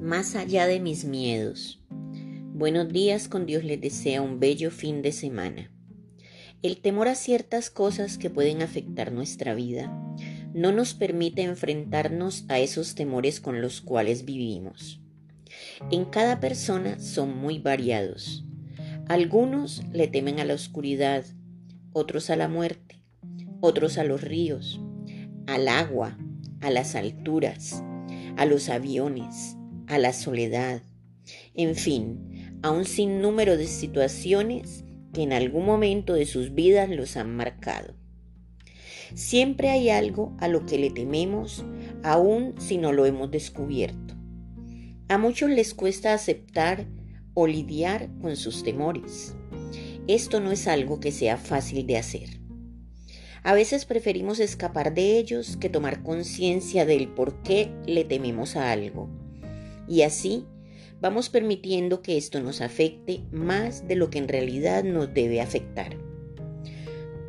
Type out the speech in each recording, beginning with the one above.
más allá de mis miedos. Buenos días, con Dios les desea un bello fin de semana. El temor a ciertas cosas que pueden afectar nuestra vida no nos permite enfrentarnos a esos temores con los cuales vivimos. En cada persona son muy variados. Algunos le temen a la oscuridad, otros a la muerte, otros a los ríos, al agua, a las alturas, a los aviones, a la soledad, en fin, a un sinnúmero de situaciones que en algún momento de sus vidas los han marcado. Siempre hay algo a lo que le tememos, aun si no lo hemos descubierto. A muchos les cuesta aceptar o lidiar con sus temores. Esto no es algo que sea fácil de hacer. A veces preferimos escapar de ellos que tomar conciencia del por qué le tememos a algo. Y así vamos permitiendo que esto nos afecte más de lo que en realidad nos debe afectar.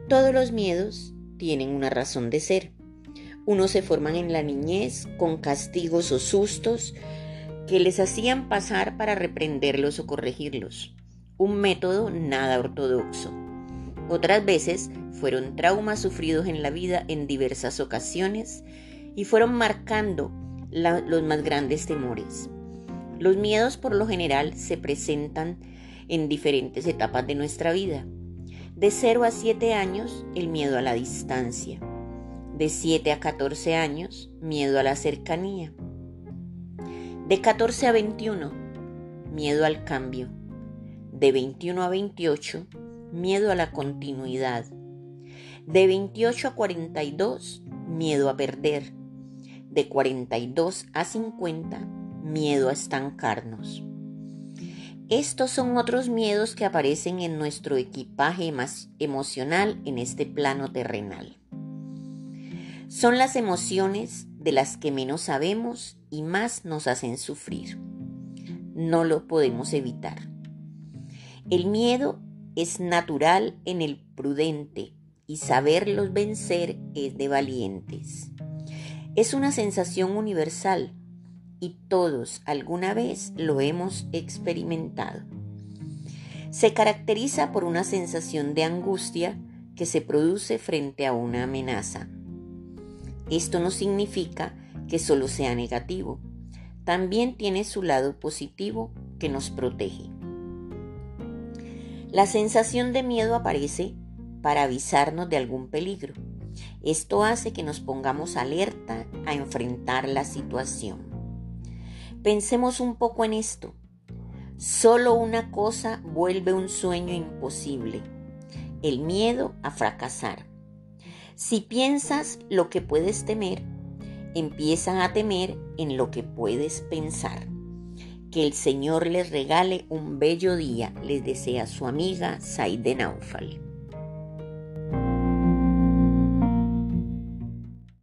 Todos los miedos tienen una razón de ser. Unos se forman en la niñez con castigos o sustos que les hacían pasar para reprenderlos o corregirlos. Un método nada ortodoxo. Otras veces fueron traumas sufridos en la vida en diversas ocasiones y fueron marcando los más grandes temores. Los miedos por lo general se presentan en diferentes etapas de nuestra vida. De 0 a 7 años, el miedo a la distancia. De 7 a 14 años, miedo a la cercanía. De 14 a 21, miedo al cambio. De 21 a 28, miedo a la continuidad. De 28 a 42, miedo a perder. De 42 a 50, miedo a estancarnos. Estos son otros miedos que aparecen en nuestro equipaje emocional en este plano terrenal. Son las emociones de las que menos sabemos y más nos hacen sufrir. No lo podemos evitar. El miedo es natural en el prudente y saberlos vencer es de valientes. Es una sensación universal y todos alguna vez lo hemos experimentado. Se caracteriza por una sensación de angustia que se produce frente a una amenaza. Esto no significa que solo sea negativo, también tiene su lado positivo que nos protege. La sensación de miedo aparece para avisarnos de algún peligro. Esto hace que nos pongamos alerta a enfrentar la situación. Pensemos un poco en esto. Solo una cosa vuelve un sueño imposible, el miedo a fracasar. Si piensas lo que puedes temer, empiezan a temer en lo que puedes pensar. Que el Señor les regale un bello día, les desea su amiga Saide Naufal.